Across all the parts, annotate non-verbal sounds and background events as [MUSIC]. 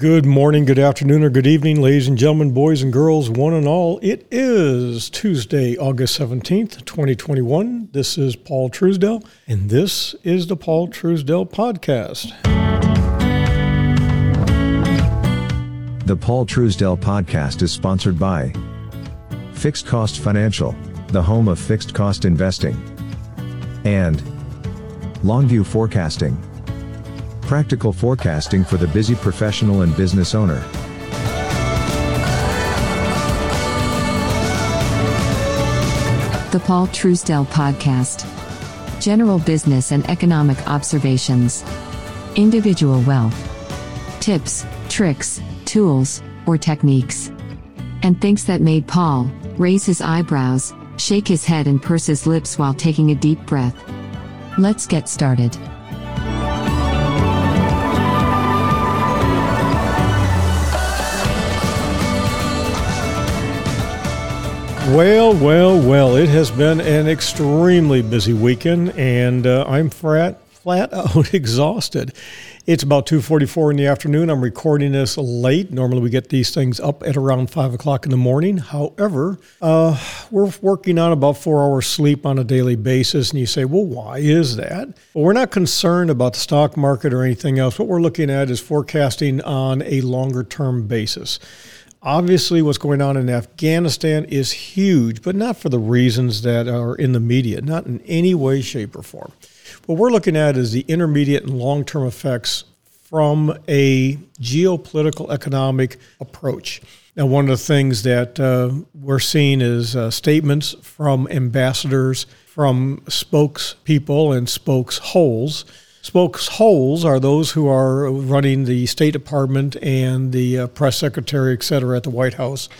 Good morning, good afternoon, or good evening, ladies and gentlemen, boys and girls, one and all. It is Tuesday, August 17th, 2021. This is Paul Truesdell, and this is the Paul Truesdell Podcast. The Paul Truesdell Podcast is sponsored by Fixed Cost Financial, the home of fixed cost investing, and Longview Forecasting practical forecasting for the busy professional and business owner. The Paul Truesdell Podcast. General business and economic observations. Individual wealth. Tips, tricks, tools, or techniques. And things that made Paul raise his eyebrows, shake his head, and purse his lips while taking a deep breath. Let's get started. Well, well, well, it has been an extremely busy weekend, and uh, I'm flat, flat [LAUGHS] out exhausted. It's about 2.44 in the afternoon. I'm recording this late. Normally we get these things up at around 5 o'clock in the morning. However, uh, we're working on about four hours sleep on a daily basis. And you say, well, why is that? Well, we're not concerned about the stock market or anything else. What we're looking at is forecasting on a longer term basis. Obviously, what's going on in Afghanistan is huge, but not for the reasons that are in the media, not in any way, shape, or form. What we're looking at is the intermediate and long term effects from a geopolitical economic approach. Now, one of the things that uh, we're seeing is uh, statements from ambassadors, from spokespeople, and spokesholes Spokesholes are those who are running the State Department and the uh, press secretary, et cetera, at the White House,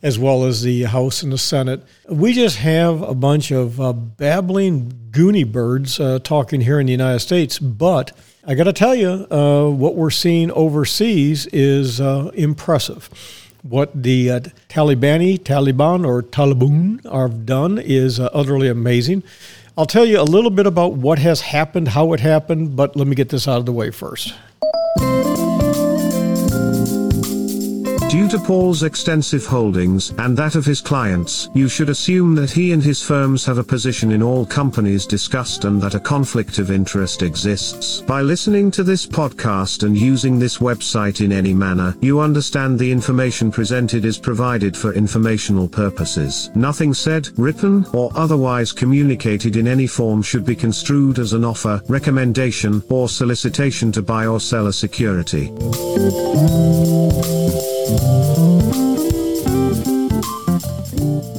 as well as the House and the Senate. We just have a bunch of uh, babbling goony birds uh, talking here in the United States, but I got to tell you, uh, what we're seeing overseas is uh, impressive. What the uh, Talibani, Taliban, or Taliban have done is utterly amazing. I'll tell you a little bit about what has happened, how it happened, but let me get this out of the way first. To Paul's extensive holdings and that of his clients, you should assume that he and his firms have a position in all companies discussed and that a conflict of interest exists. By listening to this podcast and using this website in any manner, you understand the information presented is provided for informational purposes. Nothing said, written, or otherwise communicated in any form should be construed as an offer, recommendation, or solicitation to buy or sell a security.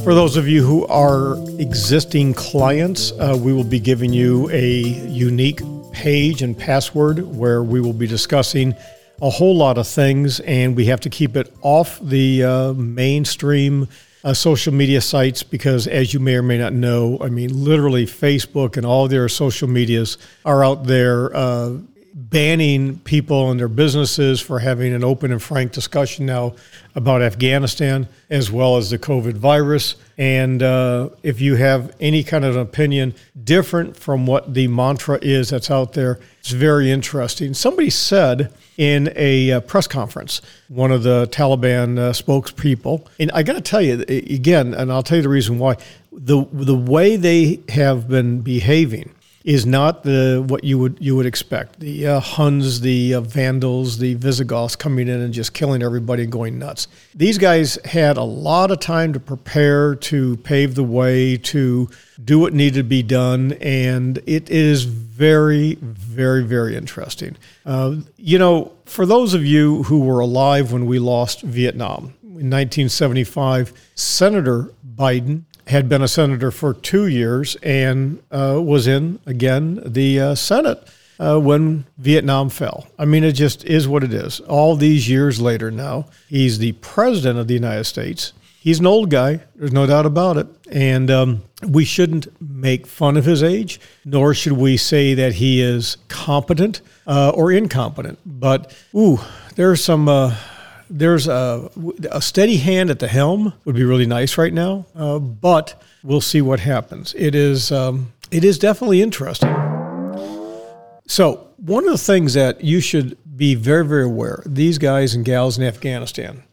For those of you who are existing clients, uh, we will be giving you a unique page and password where we will be discussing a whole lot of things, and we have to keep it off the uh, mainstream uh, social media sites because, as you may or may not know, I mean, literally Facebook and all their social medias are out there uh, banning people and their businesses for having an open and frank discussion now about Afghanistan as well as the COVID virus. And uh, if you have any kind of an opinion different from what the mantra is that's out there, it's very interesting. Somebody said in a uh, press conference, one of the Taliban uh, spokespeople, and I got to tell you again, and I'll tell you the reason why, the, the way they have been behaving is not the what you would you would expect. The uh, Huns, the uh, Vandals, the Visigoths coming in and just killing everybody and going nuts. These guys had a lot of time to prepare, to pave the way, to do what needed to be done, and it is very, very, very interesting. Uh, you know, for those of you who were alive when we lost Vietnam in 1975, Senator Biden had been a senator for two years and uh, was in, again, the uh, Senate uh, when Vietnam fell. I mean, it just is what it is. All these years later now, he's the president of the United States. He's an old guy, there's no doubt about it. And um, we shouldn't make fun of his age, nor should we say that he is competent uh, or incompetent. But, ooh, there's some uh, there's a, a steady hand at the helm would be really nice right now, uh, but we'll see what happens. It is um, it is definitely interesting. So one of the things that you should be very, very aware. These guys and gals in Afghanistan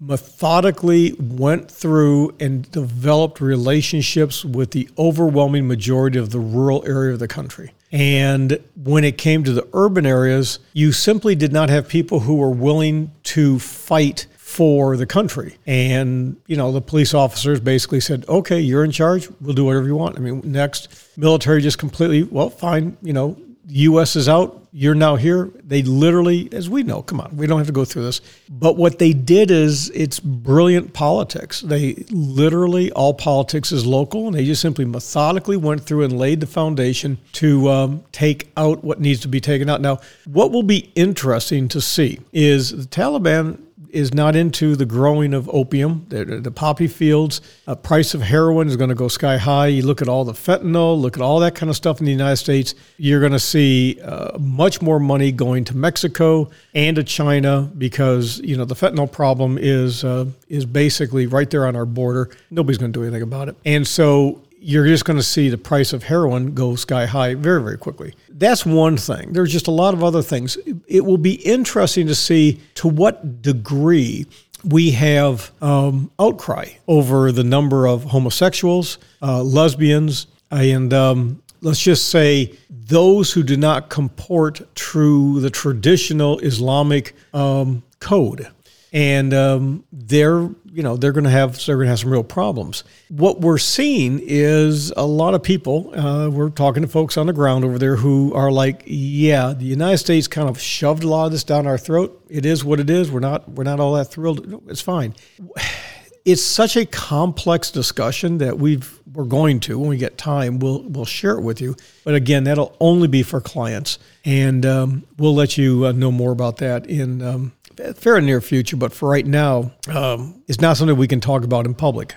methodically went through and developed relationships with the overwhelming majority of the rural area of the country. And when it came to the urban areas, you simply did not have people who were willing to fight for the country. And, you know, the police officers basically said, okay, you're in charge. We'll do whatever you want. I mean, next, military just completely, well, fine, you know, U.S. is out. You're now here. They literally, as we know, come on, we don't have to go through this. But what they did is it's brilliant politics. They literally, all politics is local, and they just simply methodically went through and laid the foundation to um, take out what needs to be taken out. Now, what will be interesting to see is the Taliban is not into the growing of opium. The, the poppy fields, uh, price of heroin is going to go sky high. You look at all the fentanyl, look at all that kind of stuff in the United States. You're going to see uh, much more money going to Mexico and to China because you know the fentanyl problem is uh, is basically right there on our border. Nobody's going to do anything about it, and so you're just going to see the price of heroin go sky high very, very quickly. That's one thing. There's just a lot of other things. It will be interesting to see to what degree we have um, outcry over the number of homosexuals, uh, lesbians, and um, let's just say those who do not comport through the traditional Islamic um, code and um, they're you know they're going to have they're going to have some real problems. What we're seeing is a lot of people. Uh, we're talking to folks on the ground over there who are like, yeah, the United States kind of shoved a lot of this down our throat. It is what it is. We're not we're not all that thrilled. It's fine. It's such a complex discussion that we've we're going to when we get time. We'll we'll share it with you. But again, that'll only be for clients, and um, we'll let you uh, know more about that in um, fair near future, but for right now, um, it's not something we can talk about in public.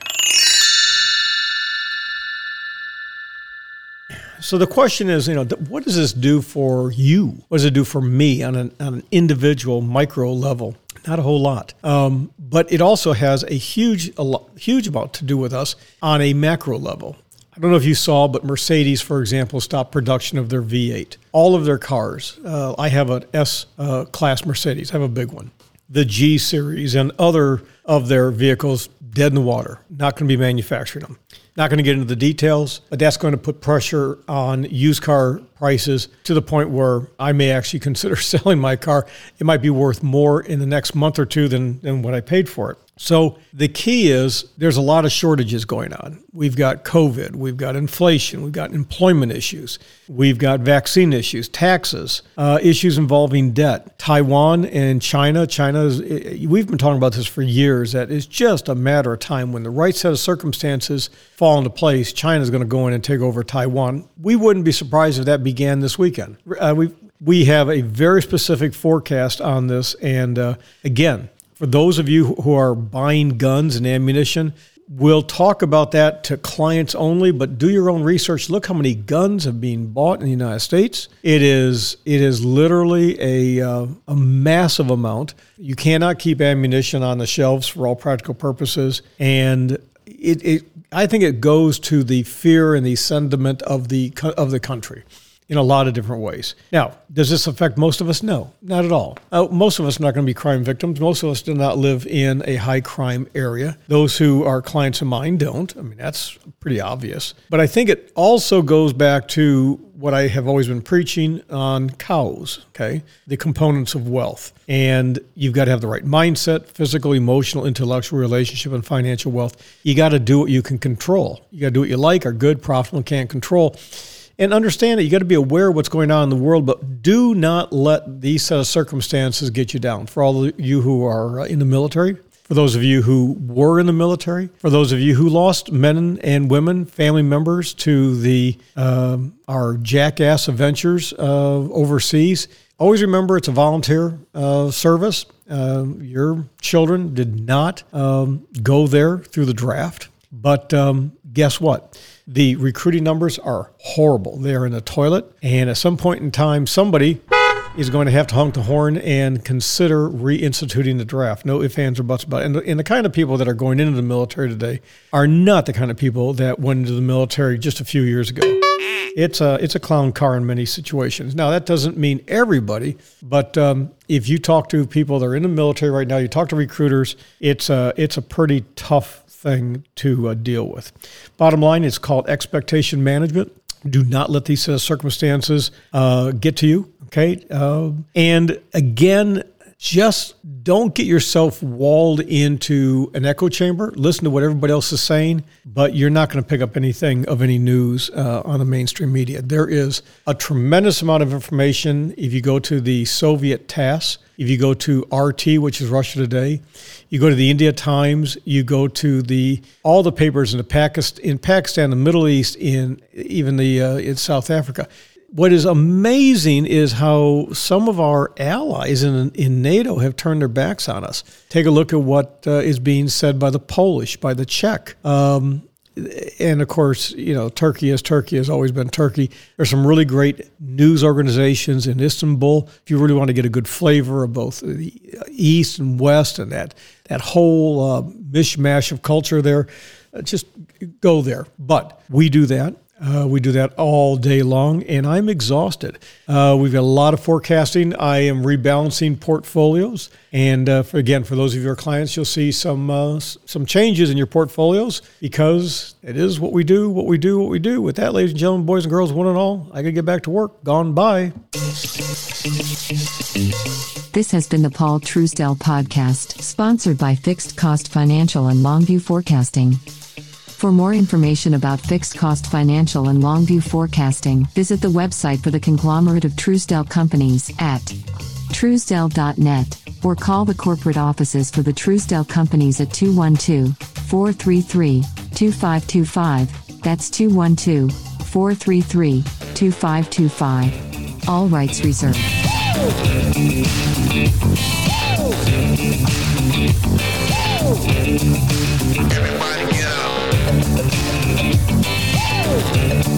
So the question is, you know, what does this do for you? What does it do for me on an, on an individual micro level? Not a whole lot, um, but it also has a huge, a huge amount to do with us on a macro level. I don't know if you saw, but Mercedes, for example, stopped production of their V8. All of their cars. Uh, I have an S uh, class Mercedes. I have a big one. The G series and other of their vehicles dead in the water. Not going to be manufacturing them. Not going to get into the details, but that's going to put pressure on used car prices to the point where I may actually [LAUGHS] consider selling my car. It might be worth more in the next month or two than, than what I paid for it. So the key is there's a lot of shortages going on. We've got COVID, we've got inflation, we've got employment issues, we've got vaccine issues, taxes, uh, issues involving debt. Taiwan and China, China is, we've been talking about this for years, that it's just a matter of time when the right set of circumstances fall into place, China is going to go in and take over Taiwan. We wouldn't be surprised if that began this weekend. Uh, we we have a very specific forecast on this, and uh, again, for those of you who are buying guns and ammunition, we'll talk about that to clients only, but do your own research. Look how many guns have been bought in the United States. It is it is literally a uh, a massive amount. You cannot keep ammunition on the shelves for all practical purposes, and it, it I think it goes to the fear and the sentiment of the of the country in a lot of different ways. Now, does this affect most of us? No, not at all. Uh, most of us are not going to be crime victims. Most of us do not live in a high crime area. Those who are clients of mine don't. I mean, that's pretty obvious. But I think it also goes back to what I have always been preaching on cows, okay? The components of wealth. And you've got to have the right mindset, physical, emotional, intellectual, relationship, and financial wealth. You got to do what you can control. You got to do what you like, are good, profitable, can't control and understand that you got to be aware of what's going on in the world, but do not let these set of circumstances get you down. For all of you who are uh, in the military, for those of you who were in the military, for those of you who lost men and women, family members to the um, our jackass adventures uh, overseas, always remember it's a volunteer uh, service. Uh, your children did not um, go there through the draft, but um, guess what? The recruiting numbers are horrible. They are in the toilet. And at some point in time, somebody is going to have to honk the horn and consider reinstituting the draft. No ifs, ands, or buts about it. And the, and the kind of people that are going into the military today are not the kind of people that went into the military just a few years ago. It's a it's a clown car in many situations. Now that doesn't mean everybody, but um, if you talk to people that are in the military right now, you talk to recruiters, it's a it's a pretty tough thing to uh, deal with. Bottom line, it's called expectation management. Do not let these uh, circumstances uh, get to you. Okay. Uh, and again, just don't get yourself walled into an echo chamber. Listen to what everybody else is saying, but you're not going to pick up anything of any news uh, on the mainstream media. There is a tremendous amount of information. If you go to the Soviet TASS, if you go to RT, which is Russia Today, you go to the India Times, you go to the all the papers in the Pakistan, in Pakistan, the Middle East, in even the uh, in South Africa what is amazing is how some of our allies in, in NATO have turned their backs on us. Take a look at what uh, is being said by the Polish, by the Czech. Um, and of course, you know, Turkey as Turkey has always been Turkey. There's some really great news organizations in Istanbul. If you really want to get a good flavor of both the East and West and that that whole uh, mishmash of culture there, uh, just go there. But we do that. Uh, we do that all day long, and I'm exhausted. Uh, we've got a lot of forecasting. I am rebalancing portfolios, and uh, for, again, for those of your clients, you'll see some uh, some changes in your portfolios because it is what we do, what we do, what we do. With that, ladies and gentlemen, boys and girls, one and all, I gotta get back to work. Gone by. This has been the Paul Truesdell podcast, sponsored by Fixed Cost Financial and Longview Forecasting. For more information about fixed cost financial and Longview forecasting, visit the website for the conglomerate of Truesdell companies at truesdell.net or call the corporate offices for the Truesdell companies at 212 433 2525. That's 212 433 2525. All rights reserved. Everybody up.